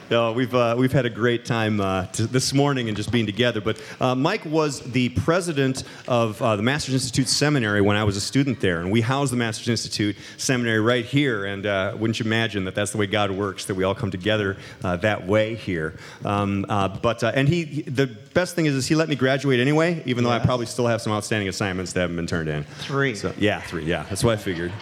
no, we've, uh, we've had a great time uh, to, this morning and just being together. But uh, Mike was the president of uh, the Masters Institute Seminary when I was a student there. And we house the Masters Institute Seminary right here. And uh, wouldn't you imagine that that's the way God works, that we all come together uh, that way here. Um, but, and he, he, the best thing is, is he let me graduate anyway, even though I probably still have some outstanding assignments that haven't been turned in. Three. So, yeah, three. Yeah, that's what I figured.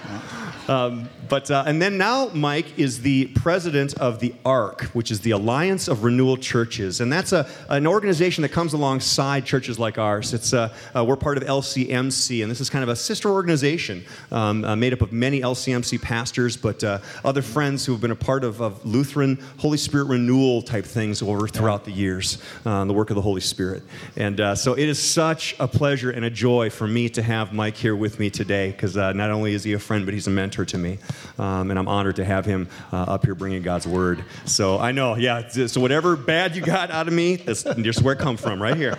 Um, but uh, and then now Mike is the president of the ARC, which is the Alliance of Renewal Churches, and that's a, an organization that comes alongside churches like ours. It's uh, uh, we're part of LCMC, and this is kind of a sister organization um, uh, made up of many LCMC pastors, but uh, other friends who have been a part of, of, Lutheran Holy Spirit renewal type things over throughout the years, uh, the work of the Holy Spirit. And so it is such a pleasure and a joy for me to have Mike here with me today, because not only is he a friend, but he's a mentor to me. Um, and I'm honored to have him uh, up here bringing God's word. So know, yeah, so whatever bad you got out of me, that's just where it come from, right here.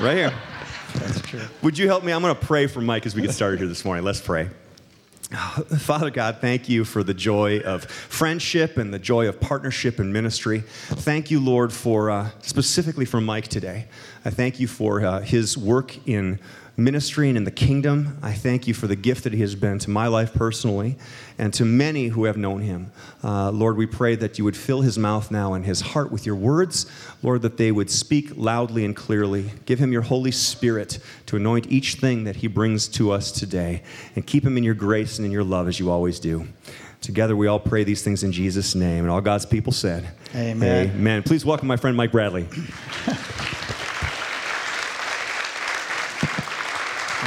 Right here. That's true. Would you help me? I'm going to pray for Mike as we get started here this morning. Let's pray. Father God, thank you for the joy of friendship and the joy of partnership and ministry. Thank you, Lord, for uh, specifically for Mike today. I thank you for uh, his work in ministry and in the kingdom. I thank you for the gift that he has been to my life personally and to many who have known him. Uh, Lord, we pray that you would fill his mouth now and his heart with your words. Lord, that they would speak loudly and clearly. Give him your Holy Spirit to anoint each thing that he brings to us today and keep him in your grace and in your love as you always do. Together, we all pray these things in Jesus' name. And all God's people said, Amen. Amen. Please welcome my friend Mike Bradley.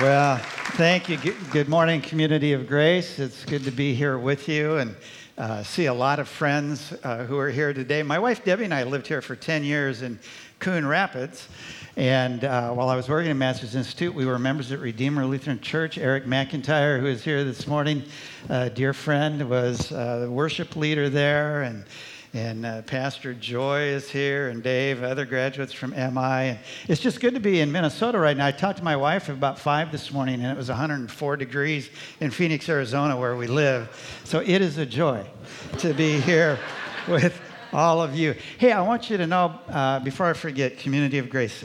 Well, thank you. Good morning, community of grace. It's good to be here with you and uh, see a lot of friends uh, who are here today. My wife Debbie and I lived here for 10 years in Coon Rapids. And uh, while I was working at Masters Institute, we were members at Redeemer Lutheran Church. Eric McIntyre, who is here this morning, a dear friend, was uh, the worship leader there. And and uh, Pastor Joy is here, and Dave, other graduates from MI. And it's just good to be in Minnesota right now. I talked to my wife about 5 this morning, and it was 104 degrees in Phoenix, Arizona, where we live. So it is a joy to be here with all of you. Hey, I want you to know, uh, before I forget, Community of Grace,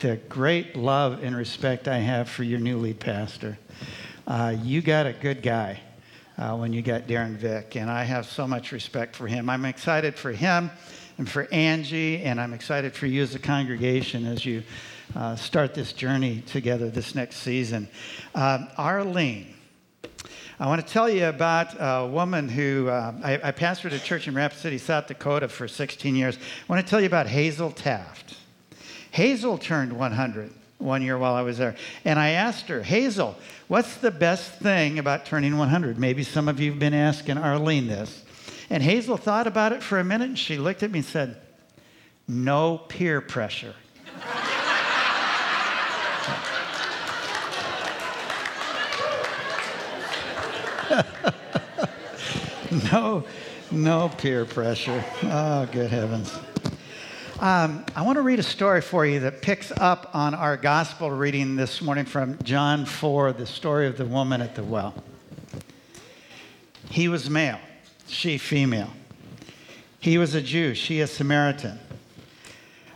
the great love and respect I have for your new lead pastor. Uh, you got a good guy uh, when you got Darren Vick, and I have so much respect for him. I'm excited for him and for Angie, and I'm excited for you as a congregation as you uh, start this journey together this next season. Uh, Arlene. I want to tell you about a woman who uh, I, I pastored a church in Rapid City, South Dakota for 16 years. I want to tell you about Hazel Taft. Hazel turned 100 one year while I was there. And I asked her, Hazel, what's the best thing about turning 100? Maybe some of you have been asking Arlene this. And Hazel thought about it for a minute and she looked at me and said, No peer pressure. no, no peer pressure. Oh, good heavens. Um, I want to read a story for you that picks up on our gospel reading this morning from John 4, the story of the woman at the well. He was male, she female. He was a Jew, she a Samaritan.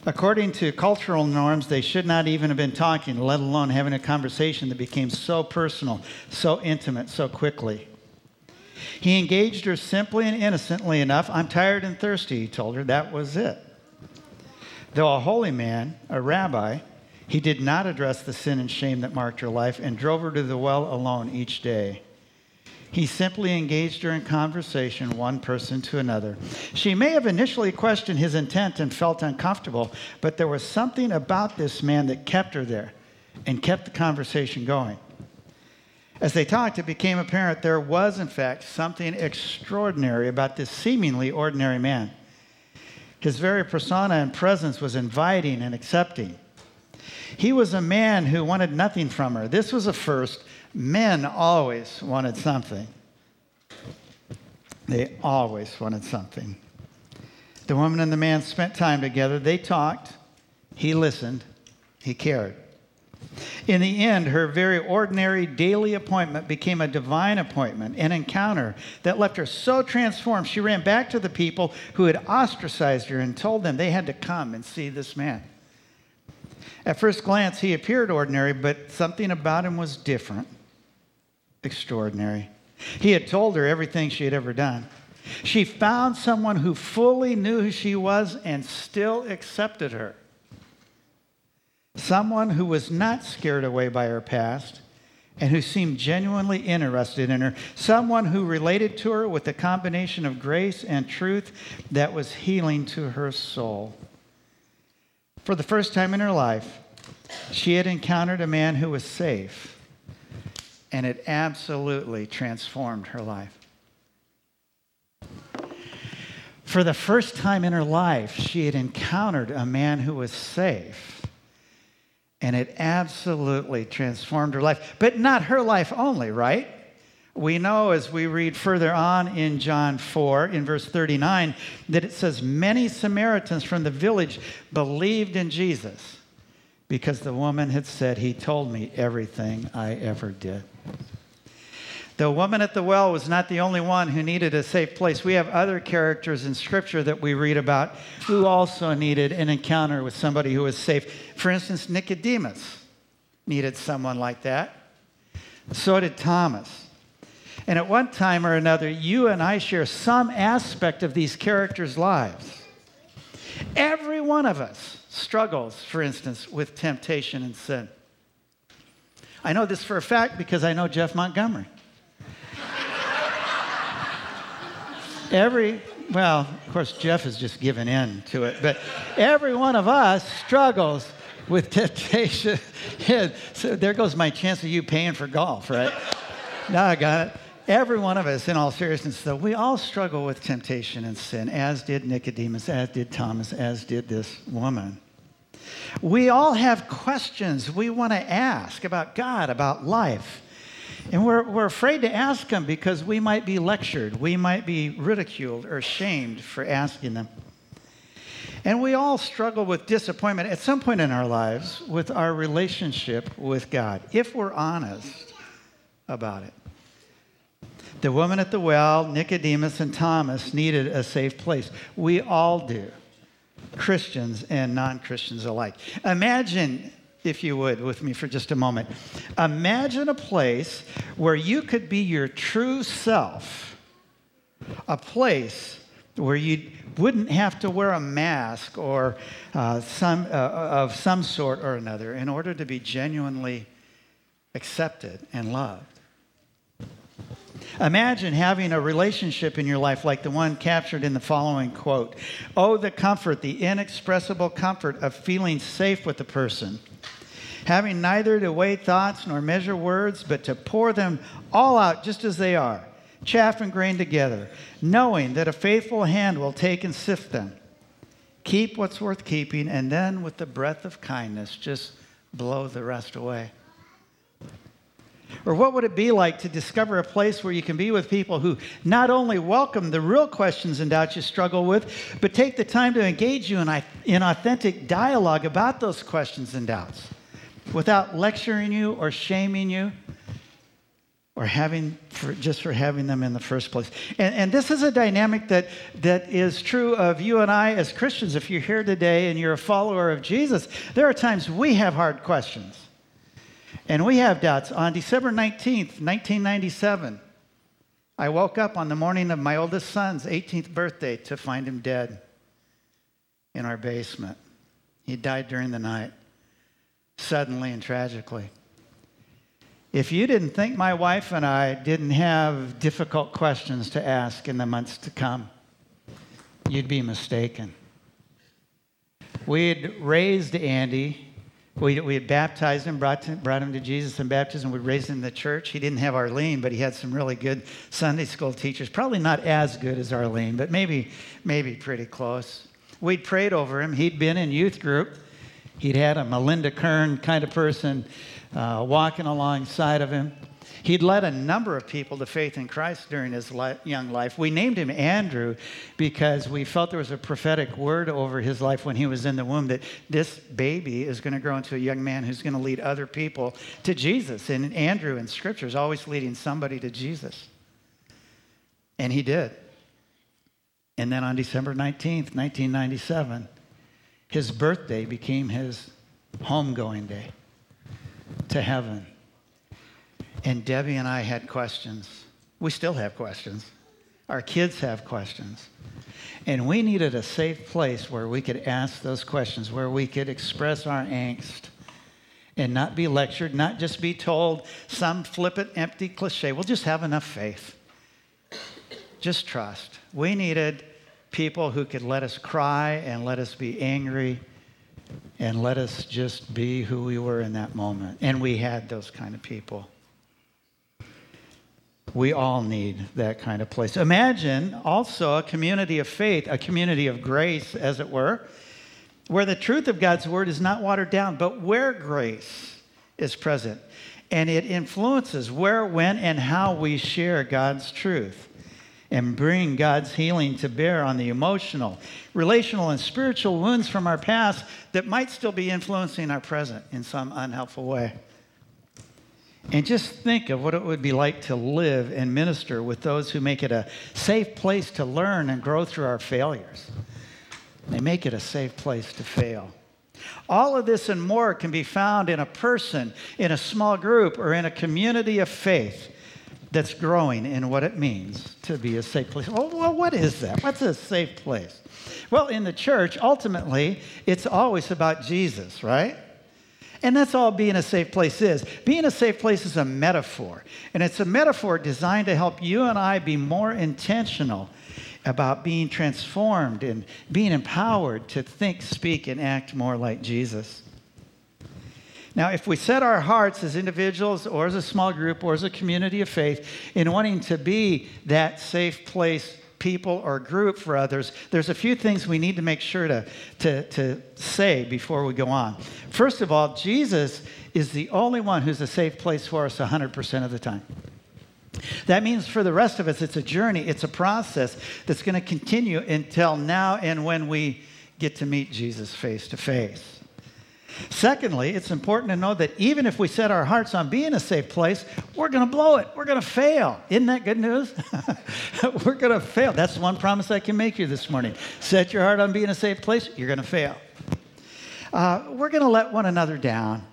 According to cultural norms, they should not even have been talking, let alone having a conversation that became so personal, so intimate, so quickly. He engaged her simply and innocently enough. I'm tired and thirsty, he told her. That was it. Though a holy man, a rabbi, he did not address the sin and shame that marked her life and drove her to the well alone each day. He simply engaged her in conversation, one person to another. She may have initially questioned his intent and felt uncomfortable, but there was something about this man that kept her there and kept the conversation going. As they talked, it became apparent there was, in fact, something extraordinary about this seemingly ordinary man. His very persona and presence was inviting and accepting. He was a man who wanted nothing from her. This was a first. Men always wanted something. They always wanted something. The woman and the man spent time together. They talked. He listened. He cared. In the end, her very ordinary daily appointment became a divine appointment, an encounter that left her so transformed, she ran back to the people who had ostracized her and told them they had to come and see this man. At first glance, he appeared ordinary, but something about him was different, extraordinary. He had told her everything she had ever done. She found someone who fully knew who she was and still accepted her. Someone who was not scared away by her past and who seemed genuinely interested in her. Someone who related to her with a combination of grace and truth that was healing to her soul. For the first time in her life, she had encountered a man who was safe, and it absolutely transformed her life. For the first time in her life, she had encountered a man who was safe. And it absolutely transformed her life. But not her life only, right? We know as we read further on in John 4, in verse 39, that it says, Many Samaritans from the village believed in Jesus because the woman had said, He told me everything I ever did. The woman at the well was not the only one who needed a safe place. We have other characters in Scripture that we read about who also needed an encounter with somebody who was safe. For instance, Nicodemus needed someone like that. So did Thomas. And at one time or another, you and I share some aspect of these characters' lives. Every one of us struggles, for instance, with temptation and sin. I know this for a fact because I know Jeff Montgomery. Every, well, of course, Jeff has just given in to it, but every one of us struggles with temptation. so there goes my chance of you paying for golf, right? now I got it. Every one of us, in all seriousness, though, we all struggle with temptation and sin, as did Nicodemus, as did Thomas, as did this woman. We all have questions we want to ask about God, about life. And we're, we're afraid to ask them because we might be lectured, we might be ridiculed or shamed for asking them. And we all struggle with disappointment at some point in our lives with our relationship with God, if we're honest about it. The woman at the well, Nicodemus, and Thomas needed a safe place. We all do, Christians and non Christians alike. Imagine if you would, with me for just a moment. Imagine a place where you could be your true self, a place where you wouldn't have to wear a mask or uh, some, uh, of some sort or another in order to be genuinely accepted and loved. Imagine having a relationship in your life like the one captured in the following quote Oh, the comfort, the inexpressible comfort of feeling safe with a person having neither to weigh thoughts nor measure words, but to pour them all out just as they are, chaff and grain together, knowing that a faithful hand will take and sift them. Keep what's worth keeping, and then with the breath of kindness, just blow the rest away. Or what would it be like to discover a place where you can be with people who not only welcome the real questions and doubts you struggle with, but take the time to engage you in, in authentic dialogue about those questions and doubts? Without lecturing you or shaming you or having for, just for having them in the first place. And, and this is a dynamic that, that is true of you and I as Christians. If you're here today and you're a follower of Jesus, there are times we have hard questions and we have doubts. On December 19th, 1997, I woke up on the morning of my oldest son's 18th birthday to find him dead in our basement. He died during the night suddenly and tragically. If you didn't think my wife and I didn't have difficult questions to ask in the months to come, you'd be mistaken. We had raised Andy. We, we had baptized him, brought, to, brought him to Jesus in baptism. We raised him in the church. He didn't have Arlene, but he had some really good Sunday school teachers. Probably not as good as Arlene, but maybe, maybe pretty close. We'd prayed over him. He'd been in youth group. He'd had a Melinda Kern kind of person uh, walking alongside of him. He'd led a number of people to faith in Christ during his young life. We named him Andrew because we felt there was a prophetic word over his life when he was in the womb that this baby is going to grow into a young man who's going to lead other people to Jesus. And Andrew in Scripture is always leading somebody to Jesus. And he did. And then on December 19th, 1997, his birthday became his homegoing day to heaven. And Debbie and I had questions. We still have questions. Our kids have questions. And we needed a safe place where we could ask those questions, where we could express our angst and not be lectured, not just be told some flippant, empty cliche. We'll just have enough faith. Just trust. We needed people who could let us cry and let us be angry and let us just be who we were in that moment. And we had those kind of people. We all need that kind of place. Imagine also a community of faith, a community of grace, as it were, where the truth of God's word is not watered down, but where grace is present. And it influences where, when, and how we share God's truth and bring God's healing to bear on the emotional, relational, and spiritual wounds from our past that might still be influencing our present in some unhelpful way. And just think of what it would be like to live and minister with those who make it a safe place to learn and grow through our failures. They make it a safe place to fail. All of this and more can be found in a person, in a small group, or in a community of faith that's growing in what it means to be a safe place. Well, what is that? What's a safe place? Well, in the church, ultimately, it's always about Jesus, right? And that's all being a safe place is. Being a safe place is a metaphor. And it's a metaphor designed to help you and I be more intentional about being transformed and being empowered to think, speak, and act more like Jesus. Now, if we set our hearts as individuals or as a small group or as a community of faith in wanting to be that safe place people or group for others, there's a few things we need to make sure to, to, to say before we go on. First of all, Jesus is the only one who's a safe place for us 100% of the time. That means for the rest of us, it's a journey, it's a process that's going to continue until now and when we get to meet Jesus face to face. Secondly, it's important to know that even if we set our hearts on being a safe place, we're going to blow it. We're going to fail. Isn't that good news? we're going to fail. That's one promise I can make you this morning. Set your heart on being a safe place, you're going to fail. Uh, we're going to let one another down.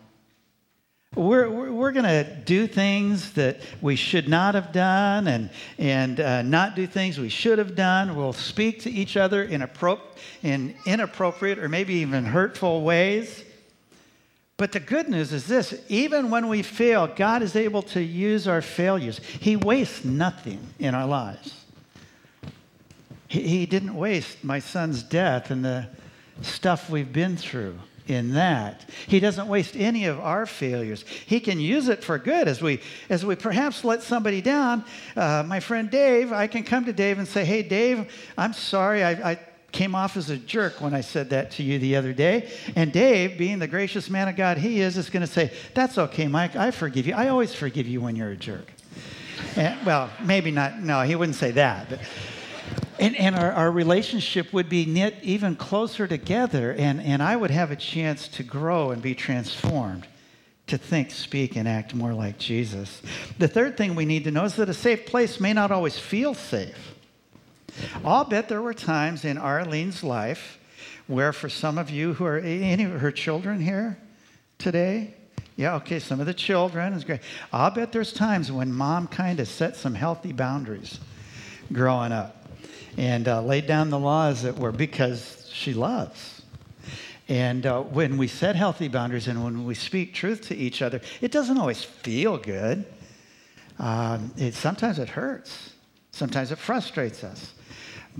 We're, we're, we're going to do things that we should not have done and, and uh, not do things we should have done. We'll speak to each other in, appro- in inappropriate or maybe even hurtful ways. But the good news is this even when we fail, God is able to use our failures. He wastes nothing in our lives. He, he didn't waste my son's death and the stuff we've been through in that. He doesn't waste any of our failures. He can use it for good as we as we perhaps let somebody down. Uh, my friend Dave, I can come to Dave and say, "Hey, Dave, I'm sorry. I, I came off as a jerk when I said that to you the other day. And Dave, being the gracious man of God he is, is going to say, That's okay, Mike. I forgive you. I always forgive you when you're a jerk. And, well, maybe not. No, he wouldn't say that. But, and, and our, our relationship would be knit even closer together, and, and I would have a chance to grow and be transformed to think, speak, and act more like Jesus. The third thing we need to know is that a safe place may not always feel safe. I'll bet there were times in Arlene's life where, for some of you who are any of her children here today, yeah, okay, some of the children is great. I'll bet there's times when mom kind of set some healthy boundaries growing up and uh, laid down the laws that were because she loves. And uh, when we set healthy boundaries and when we speak truth to each other, it doesn't always feel good. Um, it, sometimes it hurts. Sometimes it frustrates us.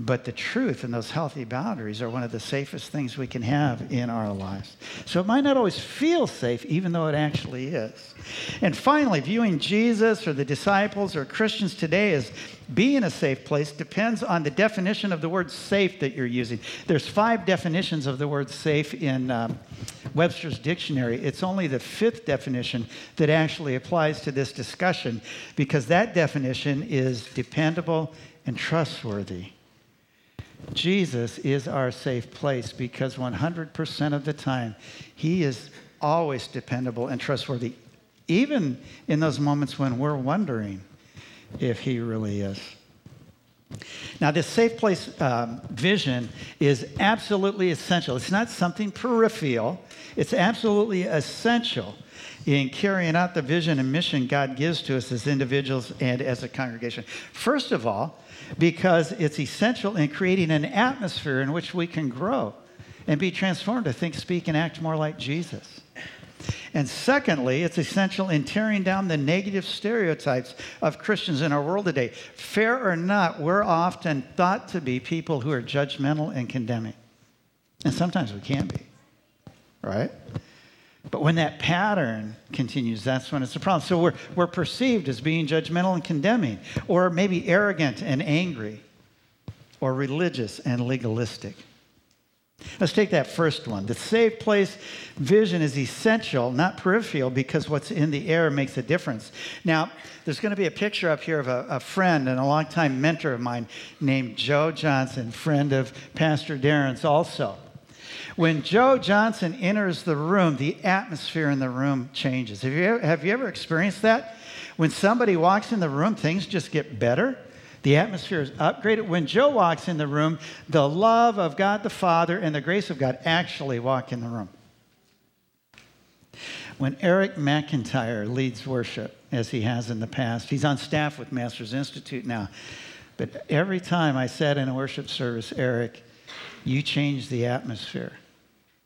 But the truth and those healthy boundaries are one of the safest things we can have in our lives. So it might not always feel safe, even though it actually is. And finally, viewing Jesus or the disciples or Christians today as being a safe place depends on the definition of the word safe that you're using. There's five definitions of the word safe in um, Webster's dictionary. It's only the fifth definition that actually applies to this discussion because that definition is dependable and trustworthy. Jesus is our safe place because 100% of the time, He is always dependable and trustworthy, even in those moments when we're wondering if He really is. Now, this safe place um, vision is absolutely essential. It's not something peripheral, it's absolutely essential in carrying out the vision and mission God gives to us as individuals and as a congregation. First of all, because it's essential in creating an atmosphere in which we can grow and be transformed to think, speak, and act more like Jesus. And secondly, it's essential in tearing down the negative stereotypes of Christians in our world today. Fair or not, we're often thought to be people who are judgmental and condemning. And sometimes we can be, right? But when that pattern continues, that's when it's a problem. So we're, we're perceived as being judgmental and condemning, or maybe arrogant and angry, or religious and legalistic. Let's take that first one. The safe place vision is essential, not peripheral, because what's in the air makes a difference. Now, there's going to be a picture up here of a, a friend and a longtime mentor of mine named Joe Johnson, friend of Pastor Darren's also. When Joe Johnson enters the room, the atmosphere in the room changes. Have you, ever, have you ever experienced that? When somebody walks in the room, things just get better. The atmosphere is upgraded. When Joe walks in the room, the love of God the Father and the grace of God actually walk in the room. When Eric McIntyre leads worship, as he has in the past, he's on staff with Masters Institute now. But every time I sat in a worship service, Eric, you changed the atmosphere,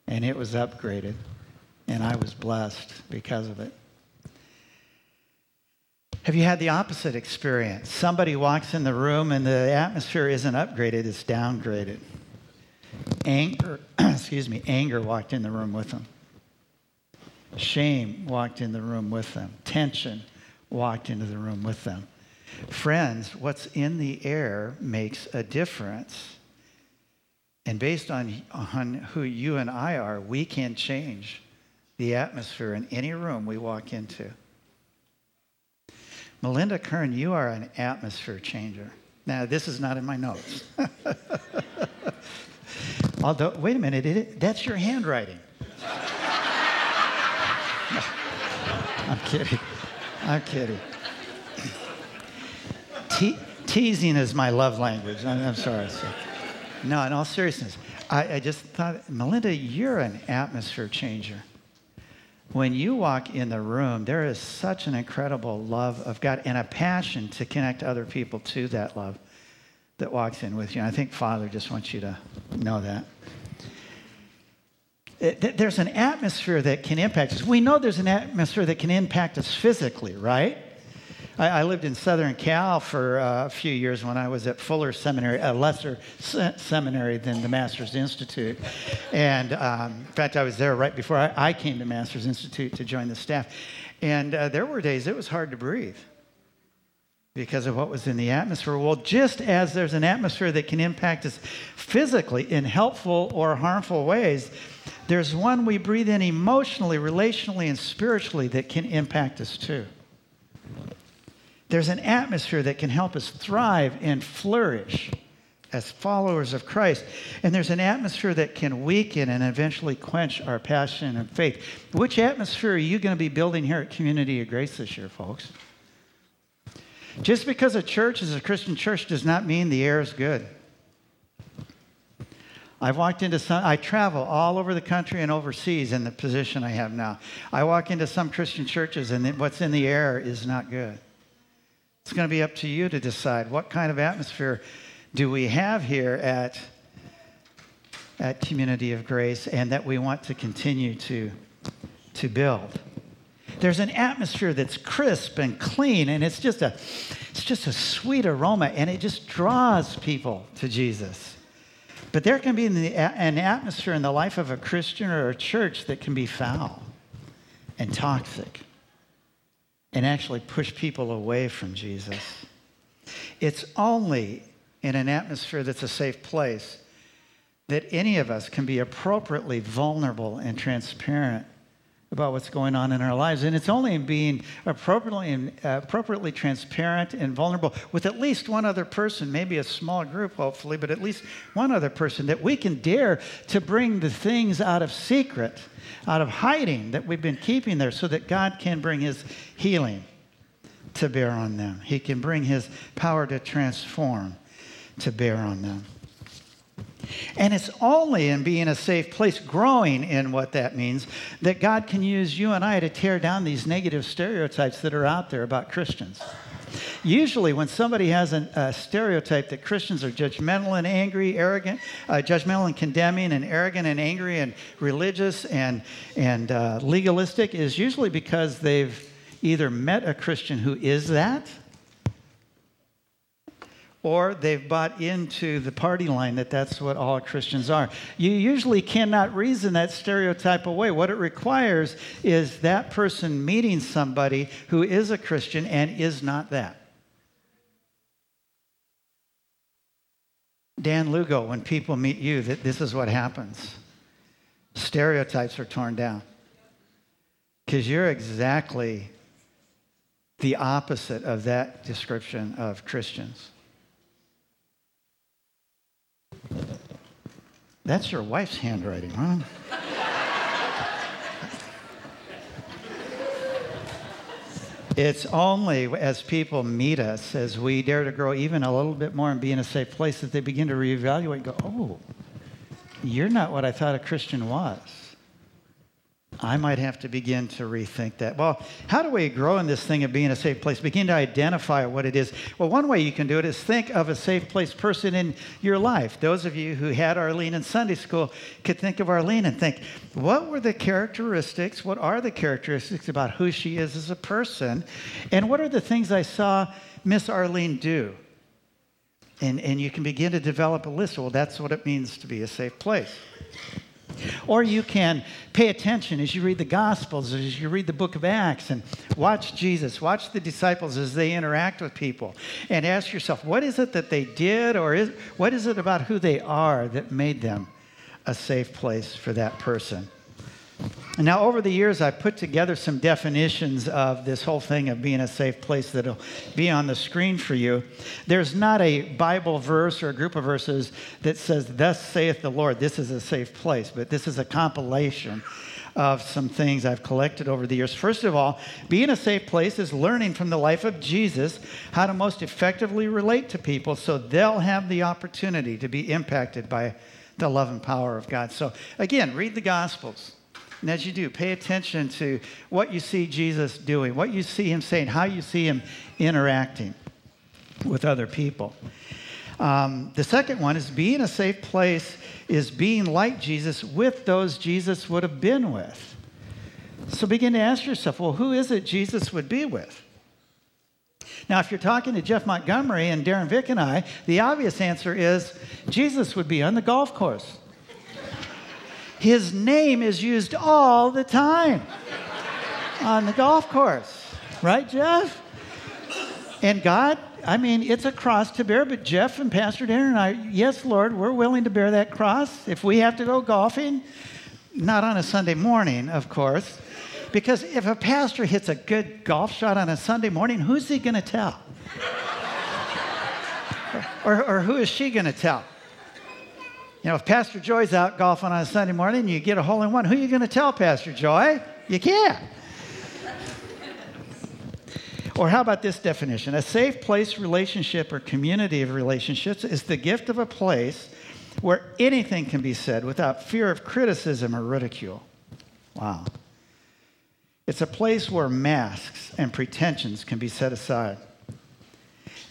and it was upgraded, and I was blessed because of it. Have you had the opposite experience? Somebody walks in the room and the atmosphere isn't upgraded, it's downgraded. Anger, excuse me, anger walked in the room with them. Shame walked in the room with them. Tension walked into the room with them. Friends, what's in the air makes a difference. And based on, on who you and I are, we can change the atmosphere in any room we walk into. Melinda Kern, you are an atmosphere changer. Now, this is not in my notes. Although, wait a minute, it, that's your handwriting. I'm kidding. I'm kidding. Te- teasing is my love language. I'm, I'm sorry. So. No, in all seriousness, I, I just thought, Melinda, you're an atmosphere changer when you walk in the room, there is such an incredible love of God and a passion to connect other people to that love that walks in with you. And I think Father just wants you to know that. Uh, it, there's an atmosphere that can impact us. We know there's an atmosphere that can impact us physically, right? I, I lived in Southern Cal for uh, a few years when I was at Fuller Seminary, a lesser se- seminary than the Masters Institute. And um, in fact, I was there right before I, I, came to Masters Institute to join the staff. And uh, there were days it was hard to breathe because of what was in the atmosphere. Well, just as there's an atmosphere that can impact us physically in helpful or harmful ways, there's one we breathe in emotionally, relationally, and spiritually that can impact us too. There's an atmosphere that can help us thrive and flourish as followers of Christ. And there's an atmosphere that can weaken and eventually quench our passion and faith. Which atmosphere are you going to be building here at Community of Grace this year, folks? Just because a church is a Christian church does not mean the air is good. I've walked into some, I travel all over the country and overseas in the position I have now. I walk into some Christian churches and what's in the air is not good. It's going to be up to you to decide what kind of atmosphere do we have here at, at Community of Grace and that we want to continue to, to build. There's an atmosphere that's crisp and clean, and it's just a, it's just a sweet aroma, and it just draws people to Jesus. But there can be an atmosphere in the life of a Christian or a church that can be foul and toxic and actually push people away from Jesus. It's only in an atmosphere that's a safe place that any of us can be appropriately vulnerable and transparent about what's going on in our lives. And it's only in being appropriately, uh, appropriately transparent and vulnerable with at least one other person, maybe a small group, hopefully, but at least one other person, that we can dare to bring the things out of secret, out of hiding that we've been keeping there so that God can bring his healing to bear on them. He can bring his power to transform to bear on them. And it's only in being a safe place, growing in what that means, that God can use you and I to tear down these negative stereotypes that are out there about Christians. Usually, when somebody has an, a stereotype that Christians are judgmental and angry, arrogant, uh, judgmental and condemning, and arrogant and angry, and religious and, and uh, legalistic, is usually because they've either met a Christian who is that or they've bought into the party line that that's what all Christians are. You usually cannot reason that stereotype away. What it requires is that person meeting somebody who is a Christian and is not that. Dan Lugo, when people meet you, that this is what happens. Stereotypes are torn down. Because you're exactly the opposite of that description of Christians. That's your wife's handwriting, huh? it's only as people meet us, as we dare to grow even a little bit more and be in a safe place, that they begin to reevaluate and go, oh, you're not what I thought a Christian was. I might have to begin to rethink that. Well, how do we grow in this thing of being a safe place? Begin to identify what it is. Well, one way you can do it is think of a safe place person in your life. Those of you who had Arlene in Sunday school could think of Arlene and think, what were the characteristics? What are the characteristics about who she is as a person? And what are the things I saw Miss Arlene do? And, and you can begin to develop a list. Well, that's what it means to be a safe place. Or you can pay attention as you read the Gospels, as you read the book of Acts, and watch Jesus, watch the disciples as they interact with people, and ask yourself, what is it that they did, or is, what is it about who they are that made them a safe place for that person? Now, over the years, I've put together some definitions of this whole thing of being a safe place that'll be on the screen for you. There's not a Bible verse or a group of verses that says, Thus saith the Lord, this is a safe place, but this is a compilation of some things I've collected over the years. First of all, being a safe place is learning from the life of Jesus how to most effectively relate to people so they'll have the opportunity to be impacted by the love and power of God. So, again, read the Gospels and as you do, pay attention to what you see Jesus doing, what you see him saying, how you see him interacting with other people. Um, the second one is being a safe place is being like Jesus with those Jesus would have been with. So begin to ask yourself, well, who is it Jesus would be with? Now, if you're talking to Jeff Montgomery and Darren Vick and I, the obvious answer is Jesus would be on the golf course. His name is used all the time on the golf course. Right, Jeff? And God, I mean, it's a cross to bear, but Jeff and Pastor Darren and I, yes, Lord, we're willing to bear that cross. If we have to go golfing, not on a Sunday morning, of course, because if a pastor hits a good golf shot on a Sunday morning, who's he going to tell? or, or who is she going to tell? You know, if Pastor Joy's out golfing on a Sunday morning and you get a hole in one, who are you going to tell, Pastor Joy? You can't. or how about this definition? A safe place relationship or community of relationships is the gift of a place where anything can be said without fear of criticism or ridicule. Wow. It's a place where masks and pretensions can be set aside.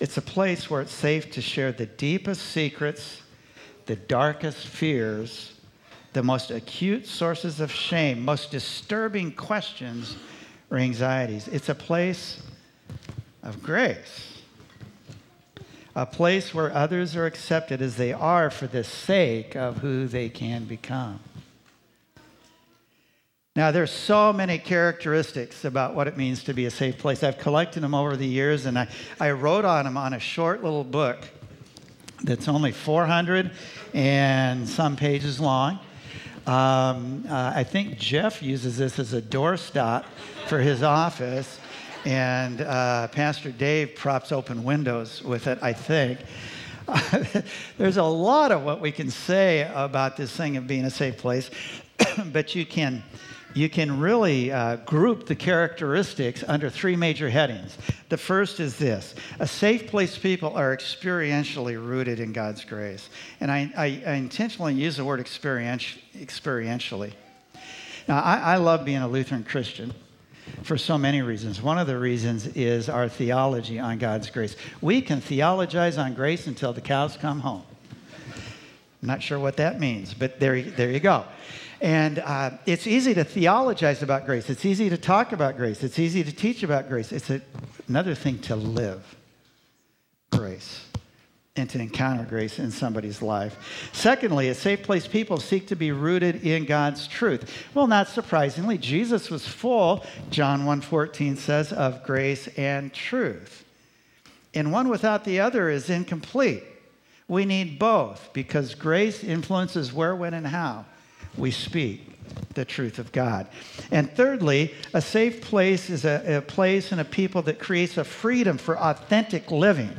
It's a place where it's safe to share the deepest secrets the darkest fears, the most acute sources of shame, most disturbing questions or anxieties. It's a place of grace, a place where others are accepted as they are for the sake of who they can become. Now, there's so many characteristics about what it means to be a safe place. I've collected them over the years, and I, I wrote on them on a short little book that's only 400 and some pages long. Um, uh, I think Jeff uses this as a doorstop for his office, and uh, Pastor Dave props open windows with it, I think. There's a lot of what we can say about this thing of being a safe place, but you can you can really uh, group the characteristics under three major headings. The first is this a safe place people are experientially rooted in God's grace. And I, I, I intentionally use the word experientially. Now, I, I love being a Lutheran Christian for so many reasons. One of the reasons is our theology on God's grace. We can theologize on grace until the cows come home. I'm not sure what that means, but there, there you go. And uh, it's easy to theologize about grace. It's easy to talk about grace. It's easy to teach about grace. It's a, another thing to live grace and to encounter grace in somebody's life. Secondly, a safe place people seek to be rooted in God's truth. Well, not surprisingly, Jesus was full, John 1:14 says, of grace and truth. And one without the other is incomplete. We need both because grace influences where, when, and how we speak the truth of God. And thirdly, a safe place is a, a, place and a people that creates a freedom for authentic living.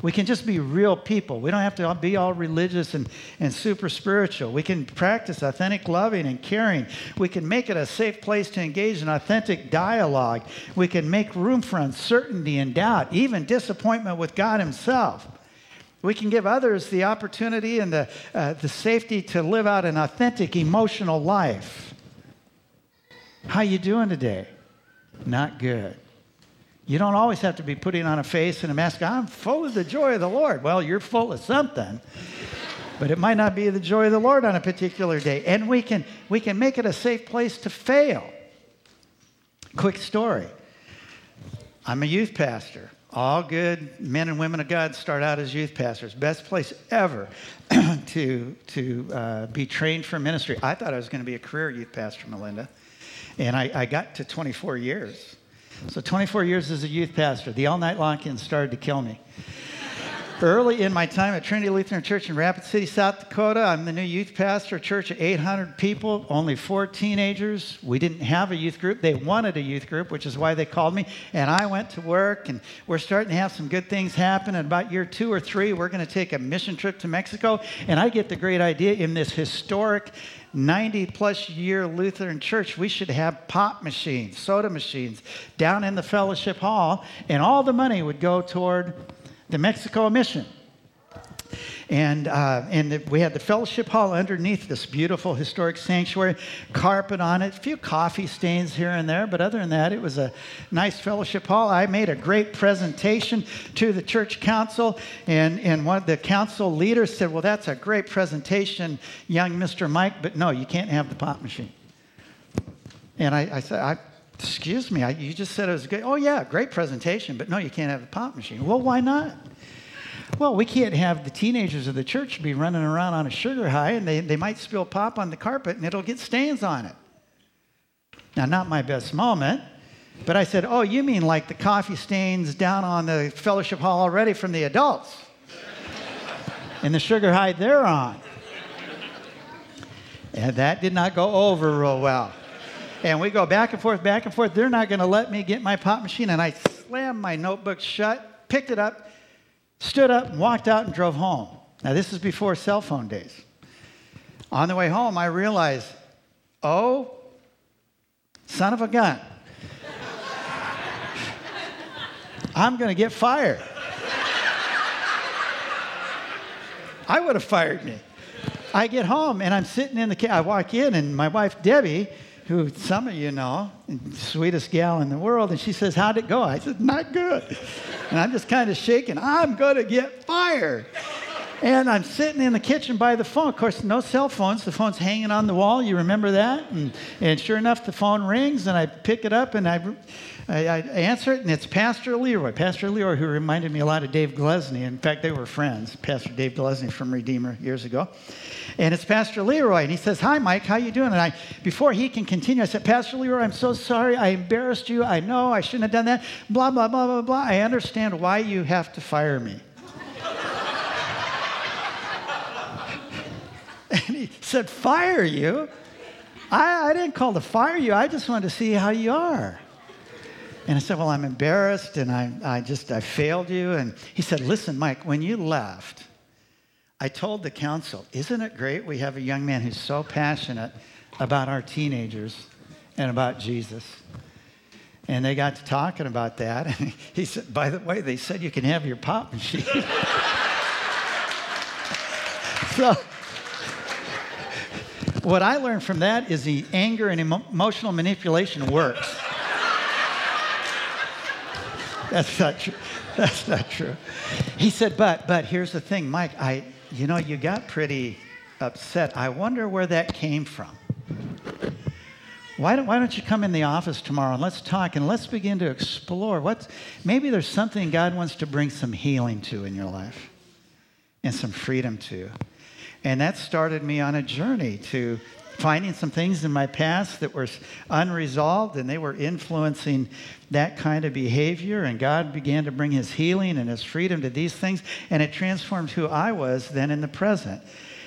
We can just be real people. We don't have to be all religious and, and super spiritual. We can practice authentic loving and caring. We can make it a safe place to engage in authentic dialogue. We can make room for uncertainty and doubt, even disappointment with God Himself. We can give others the opportunity and the, uh, the safety to live out an authentic emotional life. How you doing today? Not good. You don't always have to be putting on a face and a mask. I'm full of the joy of the Lord. Well, you're full of something. but it might not be the joy of the Lord on a particular day. And we can, we can make it a safe place to fail. Quick story I'm a youth pastor. All good men and women of God start out as youth pastors. Best place ever to, to uh, be trained for ministry. I thought I was going to be a career youth pastor, Melinda. And I, I got to 24 years. So 24 years as a youth pastor. The all night lock-in started to kill me. Early in my time at Trinity Lutheran Church in Rapid City, South Dakota, I'm the new youth pastor, church of 800 people, only four teenagers. We didn't have a youth group. They wanted a youth group, which is why they called me. And I went to work, and we're starting to have some good things happen. And about year two or three, we're going to take a mission trip to Mexico. And I get the great idea in this historic 90 plus year Lutheran church, we should have pop machines, soda machines down in the fellowship hall, and all the money would go toward the Mexico mission. And, uh, and we had the fellowship hall underneath this beautiful historic sanctuary, carpet on it, a few coffee stains here and there, but other than that, it was a nice fellowship hall. I made a great presentation to the church council, and, and one of the council leaders said, Well, that's a great presentation, young Mr. Mike, but no, you can't have the pop machine. And I, I said, I, Excuse me, I, you just said it was good. Oh, yeah, great presentation, but no, you can't have the pop machine. Well, why not? Well, we can't have the teenagers of the church be running around on a sugar high and they, they might spill pop on the carpet and it'll get stains on it. Now, not my best moment, but I said, Oh, you mean like the coffee stains down on the fellowship hall already from the adults and the sugar high they're on. And that did not go over real well. And we go back and forth, back and forth. They're not going to let me get my pop machine. And I slammed my notebook shut, picked it up, stood up, and walked out and drove home. Now, this is before cell phone days. On the way home, I realized, oh, son of a gun. I'm going to get fired. I would have fired me. I get home and I'm sitting in the car. I walk in and my wife Debbie who some of you know, sweetest gal in the world, and she says, How'd it go? I said, Not good. And I'm just kind of shaking. I'm going to get fired. And I'm sitting in the kitchen by the phone. Of course, no cell phones. The phone's hanging on the wall. You remember that? And, and sure enough, the phone rings, and I pick it up and I, I, I answer it, and it's Pastor Leroy. Pastor Leroy, who reminded me a lot of Dave Glesney. In fact, they were friends. Pastor Dave Glesney from Redeemer years ago. And it's Pastor Leroy, and he says, "Hi, Mike. How you doing?" And I, before he can continue, I said, "Pastor Leroy, I'm so sorry. I embarrassed you. I know I shouldn't have done that. Blah blah blah blah blah. I understand why you have to fire me." And he said, Fire you? I, I didn't call to fire you. I just wanted to see how you are. And I said, Well, I'm embarrassed and I, I just, I failed you. And he said, Listen, Mike, when you left, I told the council, Isn't it great we have a young man who's so passionate about our teenagers and about Jesus? And they got to talking about that. And he said, By the way, they said you can have your pop machine. so, what I learned from that is the anger and emo- emotional manipulation works. That's not true. That's not true. He said, but, but here's the thing, Mike, I, you know, you got pretty upset. I wonder where that came from. Why don't, why don't you come in the office tomorrow and let's talk and let's begin to explore what's, maybe there's something God wants to bring some healing to in your life and some freedom to. And that started me on a journey to finding some things in my past that were unresolved and they were influencing that kind of behavior. And God began to bring his healing and his freedom to these things. And it transformed who I was then in the present.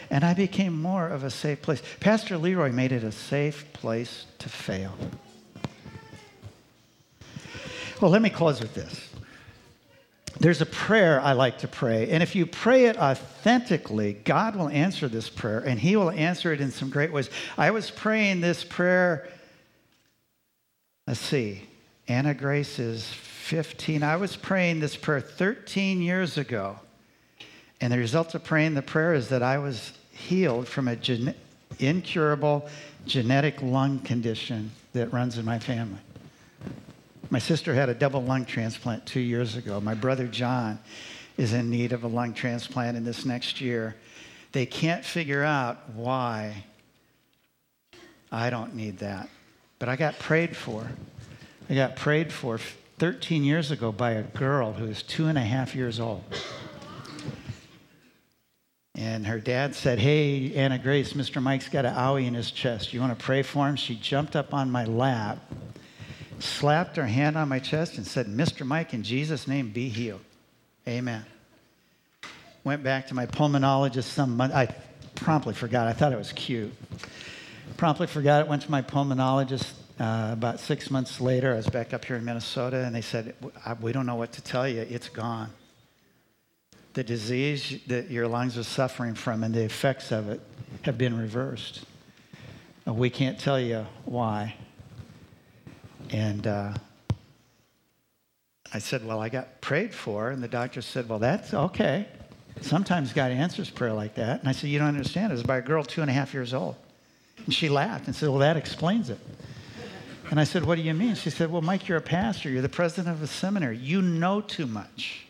And I became more of a safe place. Pastor Leroy made it a safe place to fail. Well, let me close with this there's a prayer I like to pray. And if you pray it authentically, God will answer this prayer and He will answer it in some great ways. I was praying this prayer, let's see, Anna Grace is 15. I was praying this prayer 13 years ago. And the result of praying the prayer is that I was healed from a gen- incurable genetic lung condition that runs in my family. My sister had a double lung transplant two years ago. My brother John is in need of a lung transplant in this next year. They can't figure out why I don't need that. But I got prayed for. I got prayed for 13 years ago by a girl who is two and a half years old. And her dad said, Hey, Anna Grace, Mr. Mike's got an owie in his chest. You want to pray for him? She jumped up on my lap slapped her hand on my chest and said, Mr. Mike, in Jesus' name, be healed. Amen. Went back to my pulmonologist some month. I promptly forgot. I thought it was cute. Promptly forgot it. Went to my pulmonologist uh, about six months later. I was back up here in Minnesota, and they said, We don't know what to tell you. It's gone. The disease that your lungs are suffering from and the effects of it have been reversed. We can't tell you why. And uh, I said, Well, I got prayed for. And the doctor said, Well, that's okay. Sometimes God answers prayer like that. And I said, You don't understand. It was by a girl two and a half years old. And she laughed and said, Well, that explains it. And I said, What do you mean? She said, Well, Mike, you're a pastor. You're the president of a seminary. You know too much.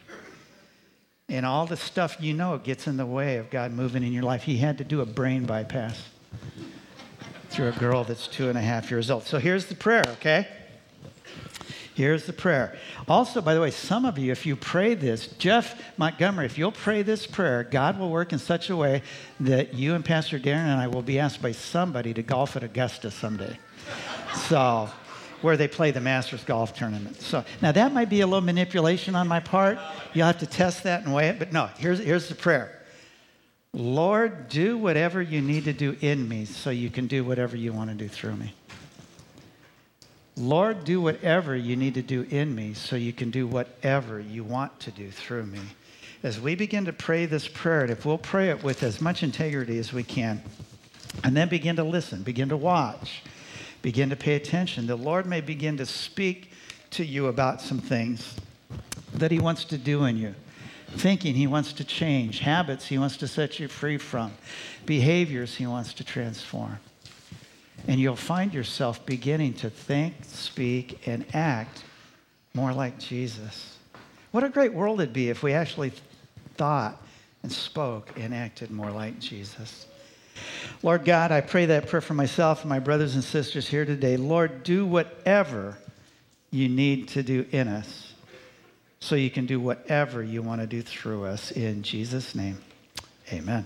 And all the stuff you know gets in the way of God moving in your life. He had to do a brain bypass through a girl that's two and a half years old. So here's the prayer, okay? Here's the prayer. Also, by the way, some of you, if you pray this, Jeff Montgomery, if you'll pray this prayer, God will work in such a way that you and Pastor Darren and I will be asked by somebody to golf at Augusta someday. so, where they play the Masters golf tournament. So, now that might be a little manipulation on my part. You'll have to test that and weigh it. But no, here's, here's the prayer Lord, do whatever you need to do in me so you can do whatever you want to do through me. Lord, do whatever you need to do in me so you can do whatever you want to do through me. As we begin to pray this prayer, and if we'll pray it with as much integrity as we can, and then begin to listen, begin to watch, begin to pay attention, the Lord may begin to speak to you about some things that He wants to do in you. Thinking He wants to change, habits He wants to set you free from, behaviors He wants to transform. And you'll find yourself beginning to think, speak, and act more like Jesus. What a great world it'd be if we actually thought and spoke and acted more like Jesus. Lord God, I pray that prayer for myself and my brothers and sisters here today. Lord, do whatever you need to do in us so you can do whatever you want to do through us. In Jesus' name, amen.